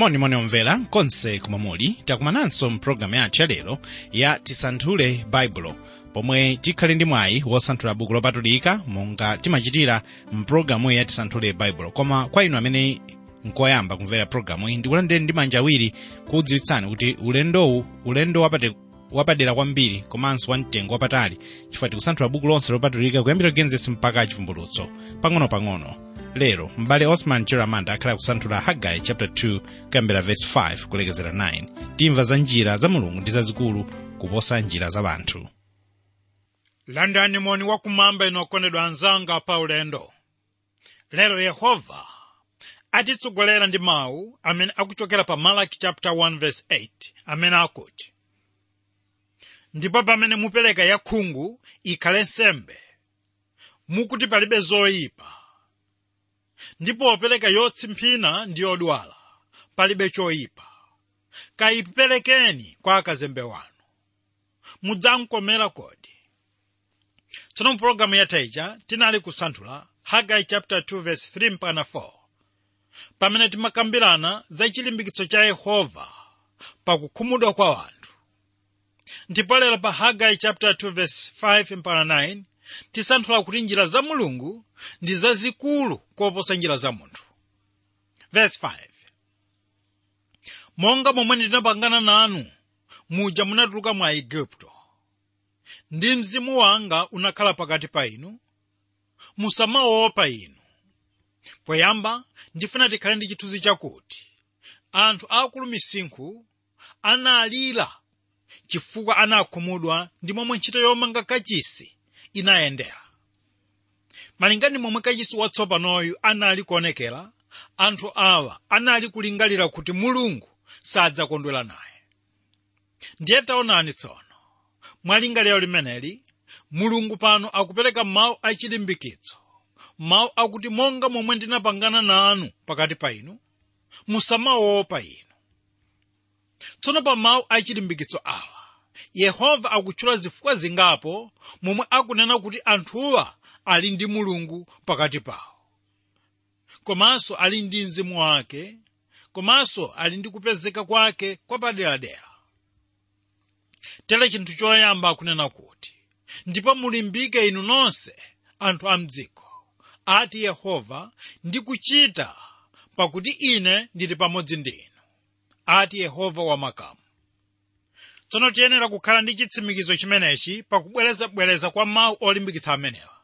monimoni omvera konse komwe muli takumananso mpulogalamu yathu yalero ya tisanthule baibulo pomwe tikhale ndi mwayi wosanthula buku lopatulika monga timachitira mpologalamuyi ya tisanthule baibulo koma kwa inu amene nkoyamba kumvera pulogalamu iyi ndikulandire ndi manja awiri kudziwitsani kuti ulendowu ulendo wapate wapadera kwambiri komanso wamtengo wapatali. Chifukwa tikusanthula buku lonse lopatulika kuyambira genesis mpaka chivumbulutso. Pang'ono-pang'ono lero. M'bale osman chiramanda akhala kusanthula hagai chapter 2 kuyambira verse 5 kulekezera 9 timva za njira za mulungu ndi zazikulu kuposa njira za anthu landani moni wakumwamba inu okondedwa anzanga pa ulendo. Lero yehova atitsogolera ndi mawu amene akuchokera pa malaki chapter 1 verse 8 amene akuti ndipo pamene mupereka yakhungu ikhale nsembe mukuti palibe zoyipa ndipo wopereka yotsimphina ndi yodwala palibe choyipa. Kayiperekeni kwa akazembe wanu. Mudzamkomera kodi. Tsono mpulogalamu yathaija tinali kusanthula hagai chapter 2 verse 3 mpaka 4 pamene timakambirana za chilimbikitso cha yehova pakukhumudwa kwa wanthu. Ndipo lero pa hagai chapter 2 verse 5 mpaka 9 tisanthula kuti njira za mulungu ndi zazikulu koposa njira za munthu. Verse 5 monga momwe ndinapangana nanu muja munatuluka mwa igupto ndi mzimu wanga unakhala pakati pa inu musamaopa inu. Poyamba ndifuna tikhale ndi chithunzi chakuti anthu akulu misinkhu analira chifukwa anakhumudwa ndi momwe ntchito yomanga kachisi inayendera malingana momwe kachisi watsopanoyu anali kuonekera anthu awa anali kulingalira kuti mulungu sadzakondwera naye. Ndiye taonani tsono mwalingaliro limeneli mulungu pano akupereka mawu achilimbikitso mawu akuti monga momwe ndinapangana nanu pakati pa inu musamaopa inu. Tsono pa mawu achilimbikitso awa yehova akutchula zifukwa zingapo momwe akunena kuti anthuwa ali ndi mulungu pakati pawo. Komanso ali ndi mzimu wake komanso ali ndi kupezeka kwake kwapaderadera tere chinthu choyamba akunena kuti ndipo mulimbike inu nonse anthu a mdziko ati yehova ndi kuchita pakuti ine ndili pamodzi ndi inu ati yehova wamakamu tsono tiyenera kukhala ndi chitsimikizo chimenechi pakubwerezabwereza kwa mawu olimbikitsa amenewa.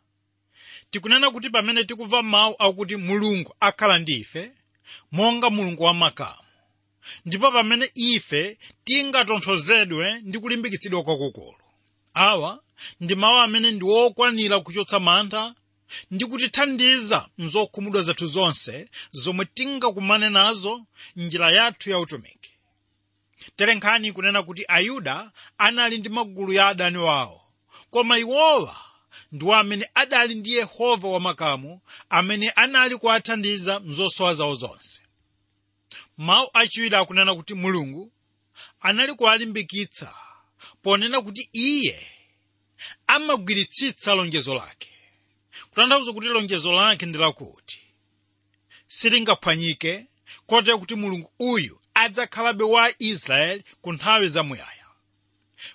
Tikunena kuti pamene tikumva mawu akuti mulungu akhala ndi ife monga mulungu wamakamu ndipo pamene ife tingatonthozedwe ndi kulimbikitsidwa kwakukulu awa ndi mawu amene ndi wokwanira kuchotsa mantha ndi kutithandiza mzokhumudwa zathu zonse zomwe tingakumane nazo njira yathu ya utumiki tere nkhani kunena kuti ayuda anali ndi magulu ya adani wawo. Koma iwowa ndiwo amene adali ndi yehova wamakamu amene anali kuwathandiza mzosowa zawo zonse. Mawu achiwiri akunena kuti mulungu anali kuwalimbikitsa ponena kuti iye amagwiritsitsa lonjezo lake. Kutanthauza kuti lonjezo lake ndi lakuti silingaphwanyike kotero kuti mulungu uyu adzakhalabe wa israeli ku nthawi zamuyaya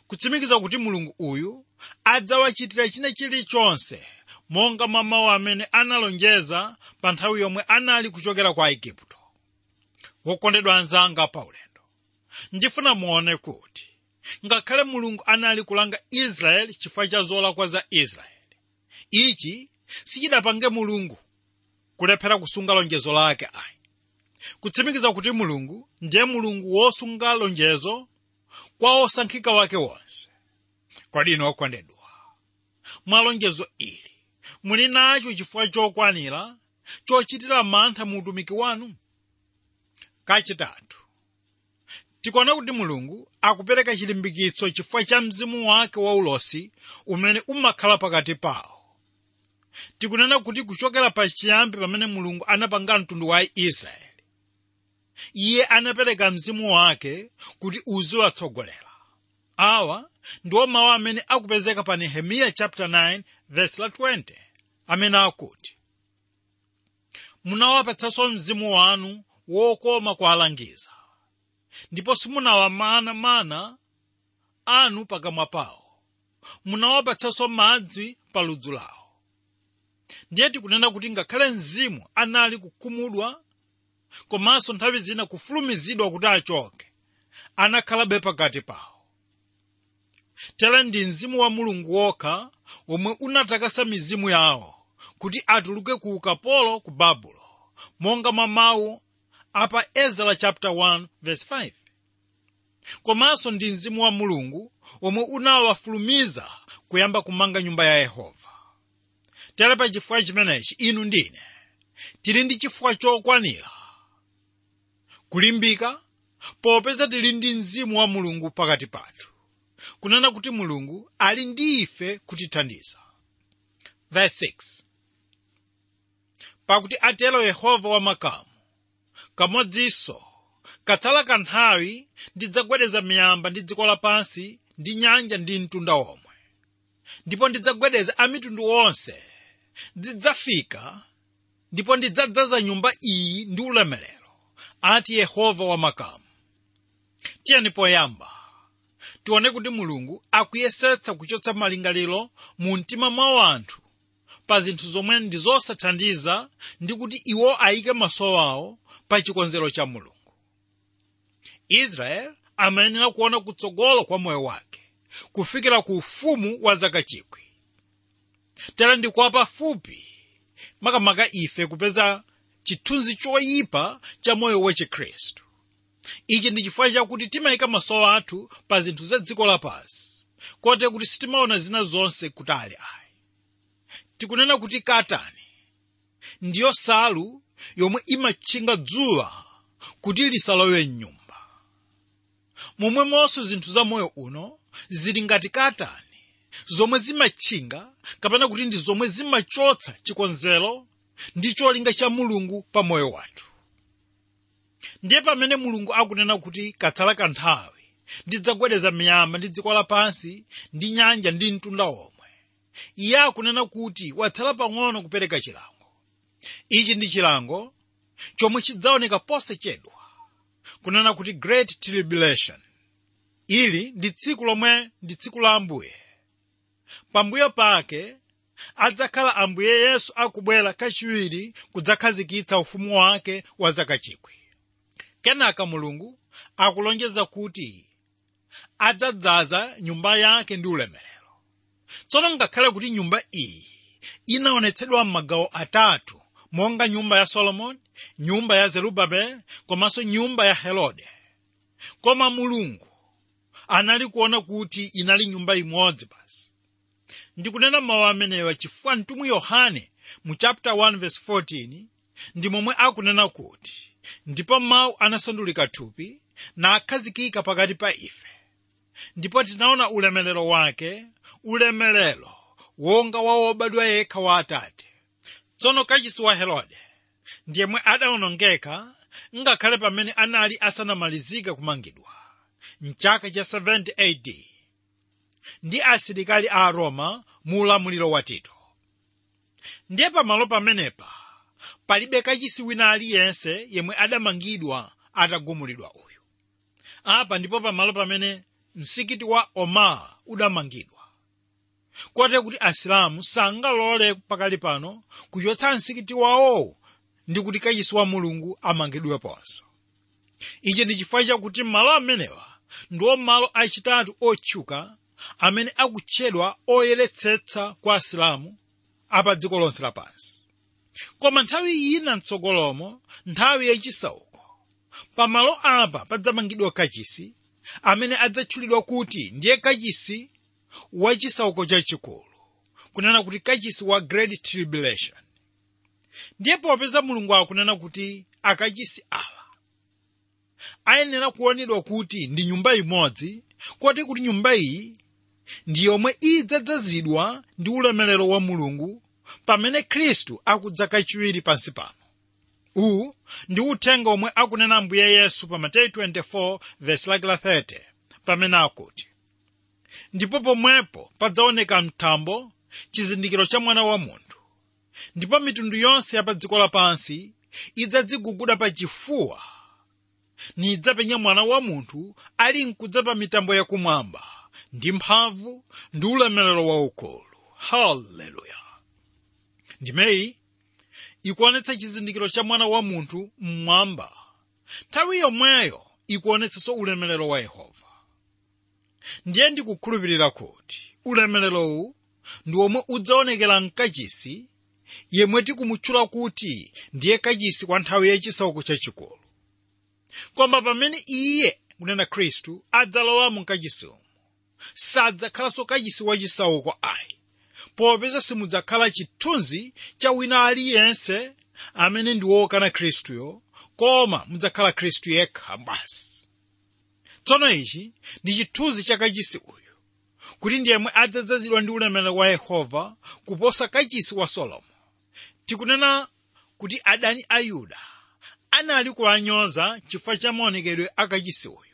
kutsimikiza kuti mulungu uyu adzawachitira china chilichonse monga mwa mawu amene analonjeza pa nthawi yomwe anali kuchokera kwa igupto wokondedwa anzanga pa ulendo. Ndifuna muone kuti ngakhale mulungu anali kulanga israeli chifukwa cha zolakwa za israeli ichi sichidapange mulungu kulephera kusunga lonjezo lake ayi kutsimikiza kuti mulungu ndiye mulungu wosunga lonjezo kwa osankhika wake wonse. Inu okondedwa mwa lonjezo ili muli nacho chifukwa chokwanira chochitira mantha mu utumiki wanu. Kachitatu tikuona kuti mulungu akupereka chilimbikitso chifukwa cha mzimu wake waulosi umene umakhala pakati pawo. Tikunena kuti kuchokera pachiyambi pamene mulungu anapanga mtundu wa israeli iye anapereka mzimu wake kuti uziwatsogolera awa ndiwo mawu amene akupezeka pa nehemiya chapter 9 verse la 20 amene akuti munawapatsanso mzimu wanu wokoma kuwalangiza ndipo simunawamana mana anu pakamwa pawo. Munawapatsanso madzi pa ludzu lawo. Ndiye tikunena kuti ngakhale mzimu anali kukhumudwa komanso nthawi zina kufulumizidwa kuti achoke. Anakhalabe pakati pawo tera ndi mzimu wa mulungu wokha omwe unatakasa mizimu yawo kuti atuluke ku ukapolo ku babulo monga mwa mawu apa ezra chapter 1 verse 5 komanso ndi mzimu wa mulungu omwe unawafulumiza kuyamba kumanga nyumba ya yehova. Tere pa chifukwa chimenechi inu ndine tili ndi chifukwa chokwanira kulimbika popeza tili ndi mzimu wa mulungu pakati pathu. Kunena kuti mulungu ali ndi ife kutithandiza. Verse 6 pakuti atero yehova wamakamu kamodzinso katsala kanthawi ndidzagwedeza miyamba ndi dziko lapansi ndi nyanja ndi mtunda omwe ndipo ndidzagwedeza amitundu onse ndidzafika ndipo ndidzadzaza nyumba iyi ndi ulemerero ati yehova wamakamu tiyeni poyamba tione kuti mulungu akuyesetsa kuchotsa malingaliro mu mtima mwa anthu pa zinthu zomwe ndi zosathandiza ndi kuti iwo ayike maso awo pa chikonzero cha mulungu. Israeli amayenera kuona kutsogolo kwa moyo wake kufikira ku ufumu wa zaka chikwi. Tere ndikuwa pafupi makamaka ife kupeza chithunzi choyipa cha moyo wachikhristu ichi ndi chifukwa chakuti timayika maso athu pa zinthu za dziko lapansi kote kuti sitimaona zina zonse kutali ayi. Tikunena kuti katani ndiyo nsalu yomwe imatchinga dzuwa kuti lisalowe mnyumba. Momwemonso zinthu za moyo uno zili ngati katani zomwe zimatchinga kapena kuti ndi zomwe zimachotsa chikonzero ndi cholinga cha mulungu pa moyo wathu. Ndiye pamene mulungu akunena kuti katsala kanthawi ndidzagwedeza miyamba ndi dziko lapansi ndi nyanja ndi mtunda omwe. Iye akunena kuti watsala pang'ono kupereka chilango. Ichi ndi chilango chomwe chidzaoneka posachedwa kunena kuti great tribulation. Ili ndi tsiku lomwe ndi tsiku la ambuye. Pambuyo pake adzakhala ambuye yesu akubwera kachiwiri kudzakhazikitsa ufumu wake wa zaka chikwi. Kenaka mulungu akulonjeza kuti adzadzaza nyumba yake ndi ulemerero. Tsono ngakhale kuti nyumba iyi inaonetsedwa m'magawo atatu monga nyumba ya solomoni nyumba ya zerubabeli komanso nyumba ya herode. Koma mulungu anali kuona kuti inali nyumba imodzi basi ndikunena mawu amenewa chifukwa mtumwi yohane mu chapter 1 verse 14 ndi momwe akunena kuti ndipo mawu anasandulika thupi nakhazikika pakati pa ife. Ndipo tinaona ulemerero wake ulemerero wonga wa wobadwa yekha wa atate. Tsono kachisi wa herode ndiyemwe adawonongeka ngakhale pamene anali asanamalizika kumangidwa. Mchaka cha 70 AD ndi asilikali a roma mu ulamuliro wa tito. Ndiye pamalo pamenepa palibe kachisi wina aliyense yemwe adamangidwa atagumulidwa uyu. Apa ndipo pamalo pamene msikiti wa omar udamangidwa. Kote kuti asilamu sangalole pakali pano kuchotsa msikiti wawowo ndi kuti kachisi wa mulungu amangidweponso ichi ndi chifukwa chakuti malo amenewa ndiwo malo achitatu otchuka amene akutchedwa oyeretsetsa kwa asilamu apa dziko lonse lapansi koma nthawi ina mtsogolomo nthawi yachisauko pamalo apa padzamangidwa kachisi amene adzatchulidwa kuti ndiye kachisi wa chisauko chachikulu kunena kuti kachisi wa great tribulation. Ndiye popeza mulungu akunena kuti akachisi awa. Ayenera kuonedwa kuti ndi nyumba imodzi koti kuti nyumba iyi ndi yomwe idzadzazidwa ndi ulemerero wa mulungu pamene khristu akudza kachiwiri pansi pano. Uwu ndi uthenga omwe akunena ambuye yesu pa mateyu 24 verse lake la 30 pamene akuti ndipo pomwepo padzaoneka mthambo chizindikiro cha mwana wa munthu. Ndipo mitundu yonse ya pa dziko lapansi idzadziguguda pa chifuwa. Nidzapenya mwana wa munthu ali mkudza pa mitambo yakumwamba ndi mphamvu ndi ulemerero waukulu haleluya. Ndimeyi ikuonetsa chizindikiro cha mwana wa munthu mmwamba. Nthawi yomweyo ikuonetsanso ulemerero wa yehova. Ndiye ndikukhulupirira kuti ulemererowu ndi omwe udzaonekera mkachisi yemwe tikumutchula kuti ndiye kachisi kwa nthawi yachisauko chachikulu koma pamene iye kunena khristu adzalowa mu mkachisimu sadzakhalanso kachisi wachisautso ayi popeza simudzakhala chithunzi cha wina aliyense amene ndi wokana khristuyo koma mudzakhala khristu yekha basi. Tsono ichi ndi chithunzi cha kachisi uyu kuti ndiyemwe adzadzazidwa ndi ulemerero wa yehova kuposa kachisi wa solomo. Tikunena kuti adani a yuda anali kuwanyoza chifukwa cha maonekedwe a kachisi uyu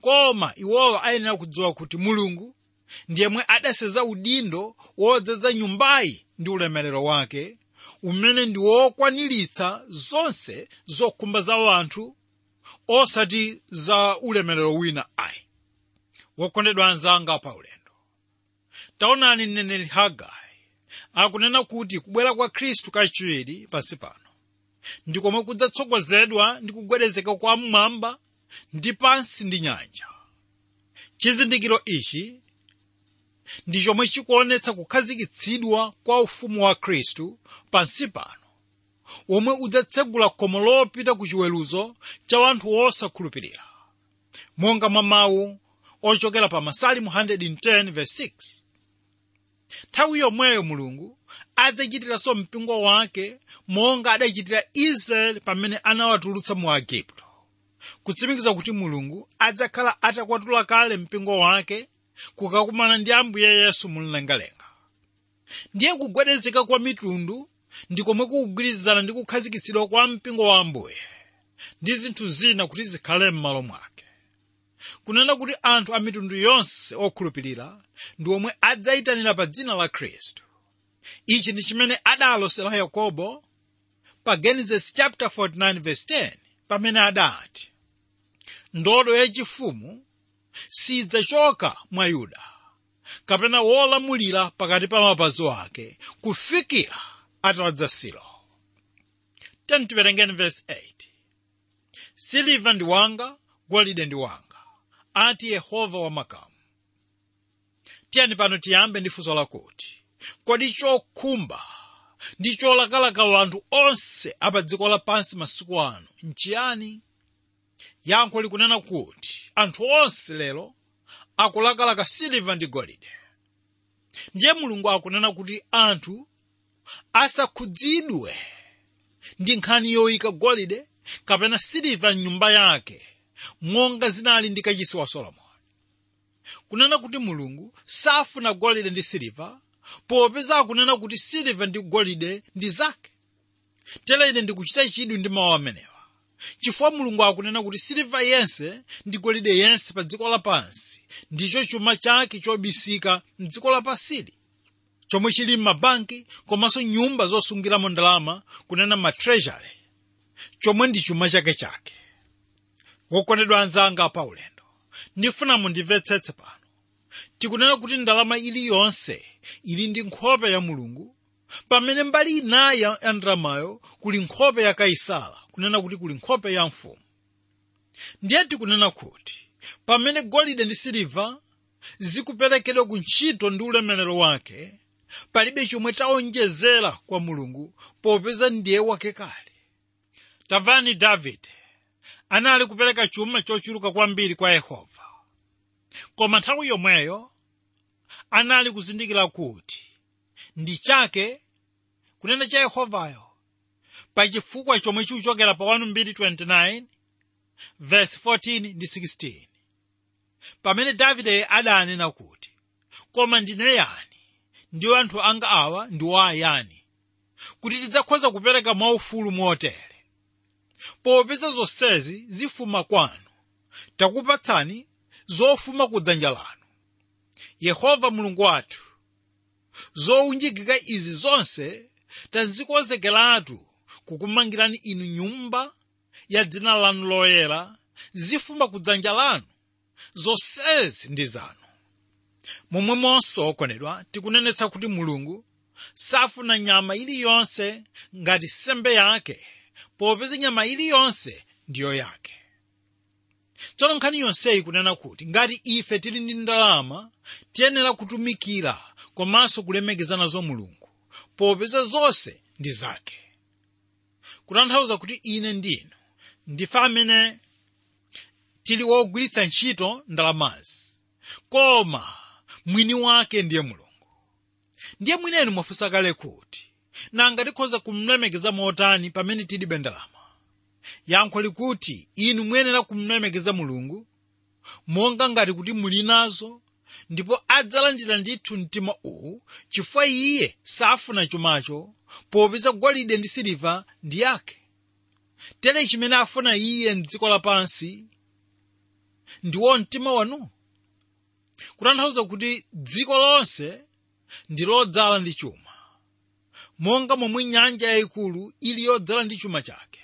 koma iwowa ayenera kudziwa kuti mulungu ndiyemwe adaseza udindo wodzaza nyumbayi ndi ulemerero wake umene ndi wokwaniritsa zonse zokhumba za anthu osati za ulemerero wina ayi. Wokondedwa anzanga pa ulendo. Taonani mneneri hagai akunena kuti kubwera kwa khristu kachiwiri pansi pano ndi komwe kudzatsogozedwa ndi kugwedezeka kwa mmwamba ndi pansi ndi nyanja. Chizindikiro ichi ndi chomwe chikuonetsa kukhazikitsidwa kwa ufumu wa khristu pansi pano womwe udzatsegula khomo lopita ku chiweruzo cha wanthu osakhulupirira monga mwa mawu ochokera pa masalimu 110 verse 6 nthawi yomweyo mulungu adzachitiranso mpingo wake monga adachitira israeli pamene anawatulutsa mu agupto kutsimikiza kuti mulungu adzakhala atakwatula kale mpingo wake kukakumana ndi ambuye yesu mumlengalenga. Ndiye kugwedezeka kwa mitundu ndi komwe kukugwirizana ndi kukhazikitsidwa kwa mpingo wa ambuye ndi zinthu zina kuti zikhale m'malo mwake. Kunena kuti anthu a mitundu yonse okhulupirira ndi omwe adzayitanira pa dzina la khristu. Ichi ndi chimene adalosera yakobo pa genesis chapter 49 verse 10 pamene adati ndodo yachifumu sidzachoka mwa yuda. Kapena wolamulira pakati pa mapazi ake kufikira atadza silo. Tiwerengeni verse 8 siliva ndi wanga golide ndi wanga. Ati yehova wamakamu tiyani pano tiyambe ndi funso lakuti kodi chokhumba ndi cholakalaka wanthu onse apa dziko lapansi masiku ano nchiyani yankho likunena kuti anthu onse lero akulakalaka siliva ndi golide ndiye mulungu akunena kuti anthu asakhudzidwe ndi nkhani yoyika golide kapena siliva mnyumba yake monga zinali ndi kachisi wa solomoni. Kunena kuti mulungu safuna golide ndi siliva popeza akunena kuti siliva ndi golide ndi zake. Tere ine ndikuchita chidwi ndi mawu amenewa chifukwa mulungu akunena kuti siliva yense ndi golide yense pa dziko lapansi. Ndicho chuma chake chobisika mdziko lapasili chomwe chili m'mabanki komanso nyumba zosungiramo ndalama kunena ma treasury chomwe ndi chuma chake chake. Wokondedwa anzanga pa ulendo ndifuna mundimvetsetse pano. Tikunena kuti ndalama iliyonse ili ndi nkhope ya mulungu pamene mbali inayi ya ndalamayo kuli nkhope ya kaisala kunena kuti kuli nkhope ya mfumu. Ndiye tikunena kuti pamene golide ndi siliva zikuperekedwa ku ntchito ndi ulemerero wake palibe chomwe taonjezera kwa mulungu popeza ndiye wake kale. Tamvani davide anali kupereka chuma chochuluka kwambiri kwa yehova. Koma nthawi yomweyo anali kuzindikira kuti ndi chake kunena cha yehovayo. Pachifukwa chomwe chikuchokera pa 1:29 verse 14 ndi 16 pamene davide adanena kuti koma ndine yani? Ndiwo anthu anga awa ndiwo ayani kuti tidzakhoza kupereka mwaufulu motere popeza zonsezi zifuma kwanu takupatsani zofuma ku dzanja lanu. Yehova mulungu wathu zowunjikika izi zonse tazikonzekeratu kukumangirani inu nyumba ya dzina lanu loyera zifuma ku dzanja lanu zonsezi ndi zanu. Momwemonso okondedwa tikunenetsa kuti mulungu safuna nyama iliyonse ngati sembe yake popeza nyama iliyonse ndiyo yake. Tsono nkhani yonseyi kunena kuti ngati ife tili ndi ndalama tiyenera kutumikira komanso kulemekeza nazo mulungu. Popeza zonse ndi zake. Kutanthauza kuti ine ndinu ndife amene tili wogwiritsa ntchito ndalamazi koma mwini wake ndiye mulungu. Ndiye mwinenu mwafunsa kale kuti nanga tikhoza kumlemekeza motani pamene tilibe ndalama yankho likuti inu muyenera kumlemekeza mulungu monga ngati kuti muli nazo ndipo adzalandira ndithu mtima uwu chifukwa iye safuna chumacho popeza golide ndi siliva ndi yake. Tere chimene afuna iye mdziko lapansi ndiwo mtima wanu? Kutanthauza kuti dziko lonse ndi lodzala ndi chuma monga momwe nyanja yayikulu ili yodzala ndi chuma chake.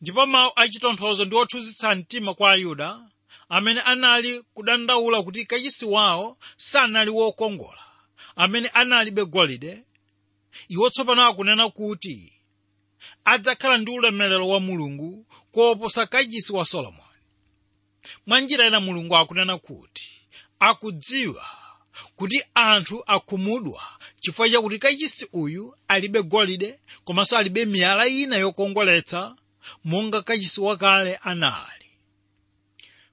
Ndipo mawu achitonthozo ndi othunzitsa mtima kwa ayuda amene anali kudandaula kuti kachisi wawo sanali wokongola. Amene analibe golide iwo tsopano akunena kuti adzakhala ndi ulemerero wa mulungu koposa kachisi wa solomoni. Mwa njira ina mulungu akunena kuti akudziwa kuti anthu akhumudwa chifukwa chakuti kachisi uyu alibe golide komanso alibe miyala ina yokongoletsa monga kachisi wakale anali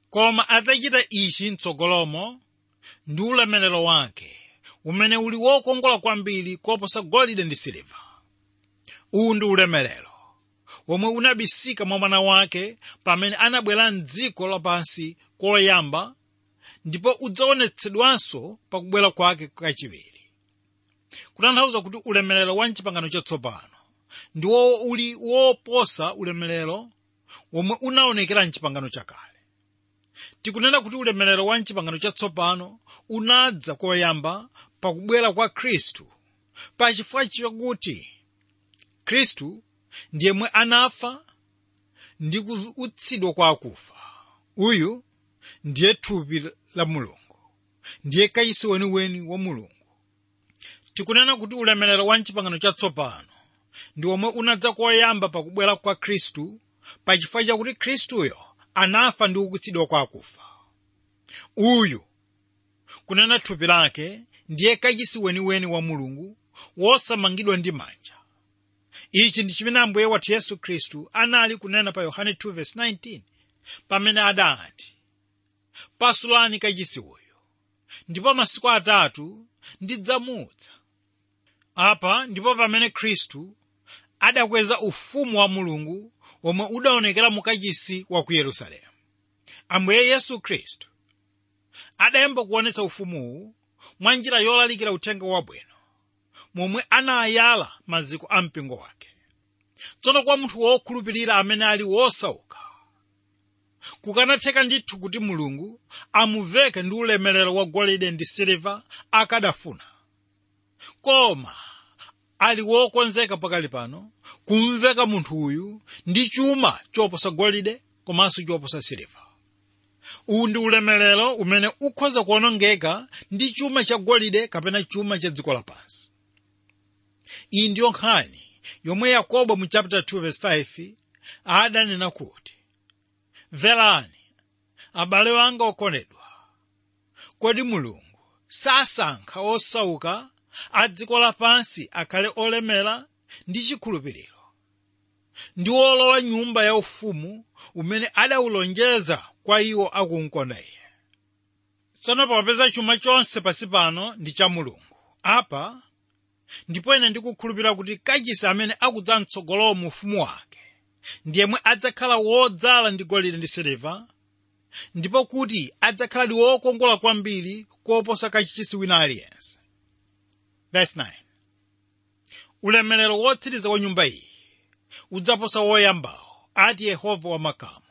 koma adzachita ichi mtsogolomo ndi ulemerero wake. Umene uli wokongola kwambiri koposa golide ndi siliva uwu ndi ulemerero womwe unabisika mwa mwana wake pamene anabwera mdziko lapansi koyamba ndipo udzaonetsedwanso pakubwera kwake kachiwiri kutanthauza kuti ulemerero wa mchipangano chatsopano ndiwo uli woposa ulemerero womwe unaonekera mchipangano chakale tikunena kuti ulemerero wa mchipangano chatsopano unadza koyamba pakubwera kwa khristu. Pachifukwa chakuti khristu ndiyemwe anafa ndi kuutsidwa kwa akufa. Uyu ndiye thupi la mulungu. Ndiye kachisi weniweni wa mulungu. Tikunena kuti ulemerero wa mchipangano chatsopano ndi omwe unadza koyamba pakubwera kwa khristu pachifukwa chakuti khristuyo anafa ndi kuukitsidwa kwa akufa uyu kunena thupi lake ndiye kachisi weniweni wa mulungu wosamangidwa ndi manja. Ichi ndi chimene ambuye wathu yesu khristu anali kunena pa yohane 2:19 pamene adati pasulani kachisi uyu ndipo masiku atatu ndidzamutsa. Apa ndipo pamene khristu adakweza ufumu wa mulungu omwe udaonekera mu kachisi wa ku yerusalemu. Ambuye yesu khristu adayamba kuonetsa ufumuwu mwa njira yolalikira uthenga wabwino momwe anayala maziko a mpingo wake. Tsono kwa munthu wokhulupirira amene ali wosauka kukanatheka ndithu kuti mulungu amuveke ndi ulemerero wa golide ndi siliva akadafuna koma ali wokonzeka pakali pano kumveka munthu uyu ndi chuma choposa golide komanso choposa siliva. Uwu ndi ulemerero umene ukhoza kuonongeka ndi chuma cha golide kapena chuma cha dziko lapansi. Iyi ndiyo nkhani yomwe yakobo mu chapter 2 verse 5 adanena kuti mverani abale wanga okondedwa kodi mulungu sasankha osauka a dziko lapansi akhale olemera ndi chikhulupiriro. Ndi olowa nyumba yaufumu umene adawulonjeza kwa iwo akumkonda iye. Tsono popeza chuma chonse pasi pano ndi cha mulungu. Apa ndipo ine ndikukhulupirira kuti kachisi amene akudza mtsogolowo mu ufumu wake ndiyemwe adzakhala wodzala ndi golide ndi siliva ndipo kuti adzakhala ndi wokongola kwambiri koposa kachisi wina aliyense Verse 9. ulemerero wotsiriza wa nyumba iyi udzaposa woyambawo ati yehova wamakamu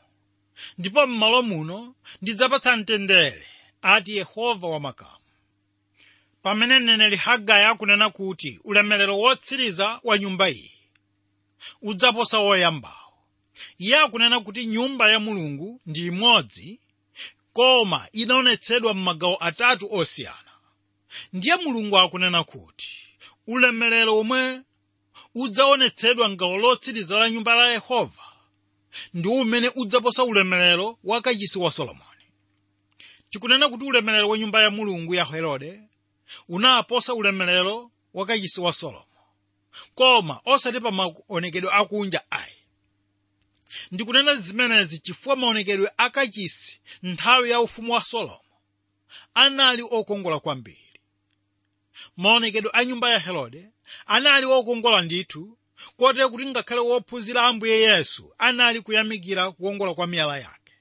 ndipo m'malo muno ndidzapatsa mtendere ati yehova wamakamu pamene mneneri hagai akunena kuti ulemerero wotsiriza wa nyumba iyi udzaposa woyambawo iye akunena kuti nyumba ya mulungu ndi imodzi koma inaonetsedwa m'magawo atatu osiyana ndiye mulungu akunena kuti ulemerero omwe udzaonetsedwa m'gawo lotsiriza la nyumba la yehova. Ndi umene udzaposa ulemerero wa kachisi wa solomoni. Tikunena kuti ulemerero wa nyumba ya mulungu ya herode unaposa ulemerero wa kachisi wa solomo. Koma osati pa maonekedwe akunja ayi. Ndikunena zimenezi chifukwa maonekedwe akachisi nthawi ya ufumu wa solomo anali okongola kwambiri maonekedwe a nyumba ya herode? Anali okongola ndithu? Kotero kuti ngakhale wophunzira ambuye yesu anali kuyamikira kukongola kwa miyala yake.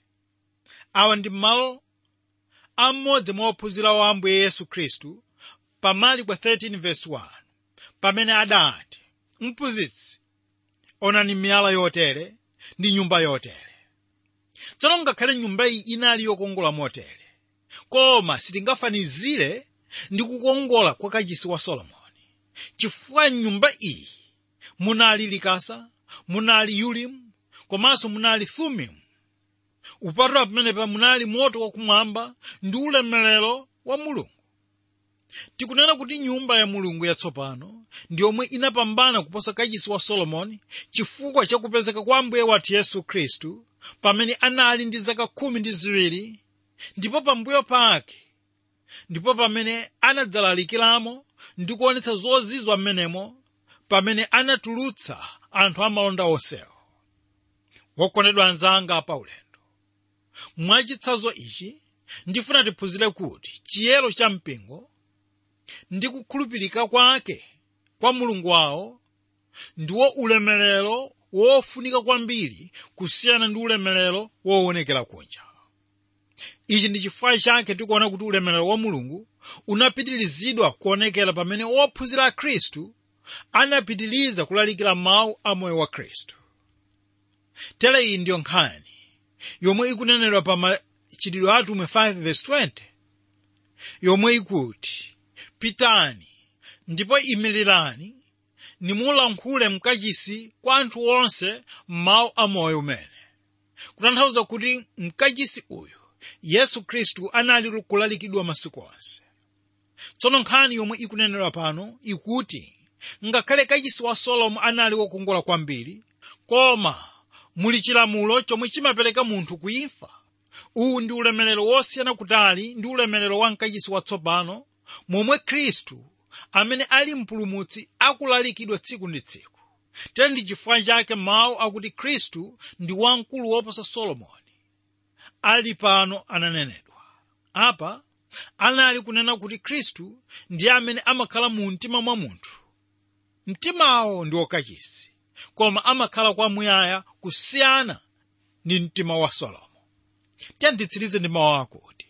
Awa ndi malo a mmodzi mwa ophunzira wa ambuye yesu khristu pamali kwa 13 verse 1 pamene adati mphunzitsi onani miyala yotere ndi nyumba yotere. Tsono ngakhale nyumba iyi inali yokongola motere koma sitingafanizire ndi kukongola kwa kachisi wa solomoni. Chifukwa nyumba iyi munali likasa munali yulimu komanso munali thumimu upatula pamenepa munali moto wakumwamba ndi ulemelero wa mulungu. Tikunena kuti nyumba ya mulungu yatsopano ndi yomwe inapambana kuposa kachisi wa solomoni chifukwa chakupezeka kwa ambuye wathu yesu khristu pamene anali ndi zaka khumi ndi ziwiri ndipo pambuyo pake ndipo pamene anadzalalikiramo ndi kuonetsa zozizwa mmenemo pamene anatulutsa anthu amalonda onsewo. Wokondedwa anzanga pa ulendo mwachitsanzo ichi ndifuna tiphunzire kuti chiyero cha mpingo ndi kukhulupirika kwake kwa mulungu wawo ndiwo ulemerero wofunika kwambiri kusiyana ndi ulemerero woonekera kunja ichi ndi chifukwa chake tikuona kuti ulemerero wa mulungu unapitirizidwa kuonekera pamene wophunzira a khristu anapitiriza kulalikira mawu a moyo wa khristu. Tere iyi ndiyo nkhani. Yomwe ikunenedwa pa machitidwe a 5:20 yomwe ikuti pitani ndipo imirirani nimulankhule mkachisi kwa anthu onse mawu a moyo umene. Kutanthauza kuti mkachisi uyu yesu khristu anali kulalikidwa masiku onse tsono nkhani yomwe ikunenedwa pano ikuti ngakhale kachisi wa solomo anali wokongola kwambiri koma muli chilamulo chomwe chimapereka munthu kuifa uwu ndi ulemerero wosiyana kutali ndi ulemerero wa mkachisi watsopano momwe khristu amene ali mpulumutsi akulalikidwa tsiku ndi tsiku. Tere ndi chifukwa chake mawu akuti khristu ndi wamkulu woposa solomoni ali pano ananenedwa. Apa anali kunena kuti khristu ndiye amene amakhala mu mtima mwa munthu. Mtimawo ndi wokachisi koma amakhala kwamuyaya kusiyana ndi mtima wa solomo tiyanditsirize ndi mawu akuti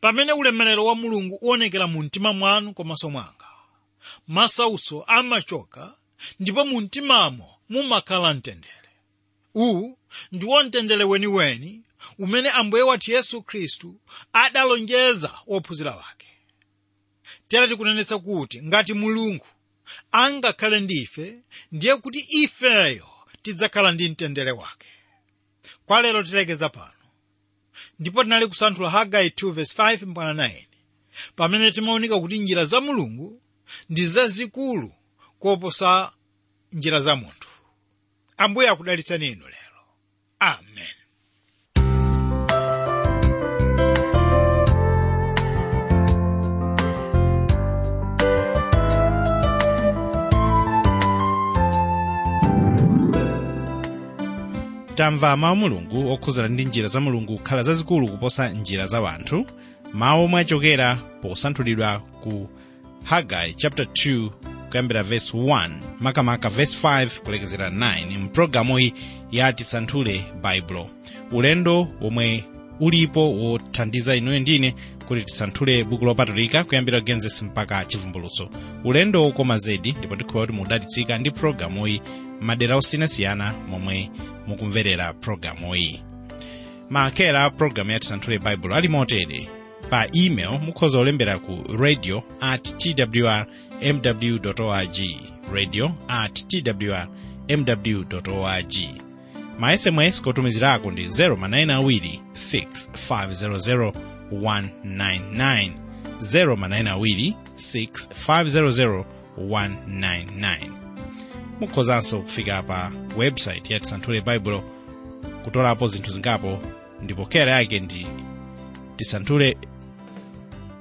pamene ulemerero wa mulungu uonekera mu mtima mwanu komanso mwanga masautso amachoka ndipo mu mtimamo mumakhala mtendere uwu ndiwo mtendere weniweni umene ambuye wathu yesu khristu adalonjeza wophunzira wake. Tere tikunenetsa kuti ngati mulungu angakhale ndi ife ndiye kuti ifeyo tidzakhala ndi mtendere wake. Kwa lero tilekeza pano. Ndipo tinali kusanthula hagai 2:5 mpaka 9 pamene timaonika kuti njira za mulungu ndi zazikulu koposa njira za munthu. Ambuye akudalitsani inu lero. Amen tamva mawu mulungu okhuzana ndi njira za mulungu kukhala zazikulu kuposa njira za wanthu mawu omwe achokera posanthulidwa ku hagai chapter 2 kuyambira verse 1 makamaka verse 5 kulekezera 9 mpulogalamu iyi baibulo ulendo womwe ulipo wothandiza inuyo ndine kuti tisanthule buku lopatulika kuyambira genesis mpaka chivumbulutso ulendo wokoma zedi ndipo ndikhulupirira kuti mudalitsika ndi pulogalamuyi madera osiyanasiyana momwe mukumverera pulogalamu maakera pulogalamu ya tisanthule baibulo ali motere pa email mukhoza olembera ku radio at twr mw org. Radio at twr mw org. Ma sms kotumizirako ndi 0manayina 6500 199 0manayina 6500 199 mukhozanso kufika pa website ya tisanthule baibulo kutolapo zinthu zingapo ndipo kera yake ndi tisanthule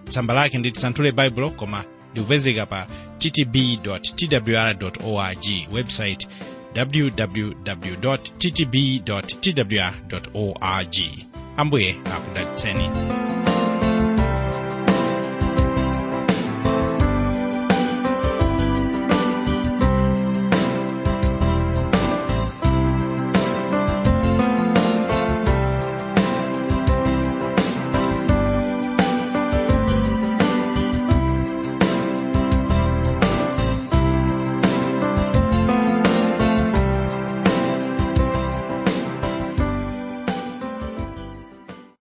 tsamba lake ndi tisanthule baibulo koma likupezeka pa ttb twr org website www ttb twr org ambuye akudalitseni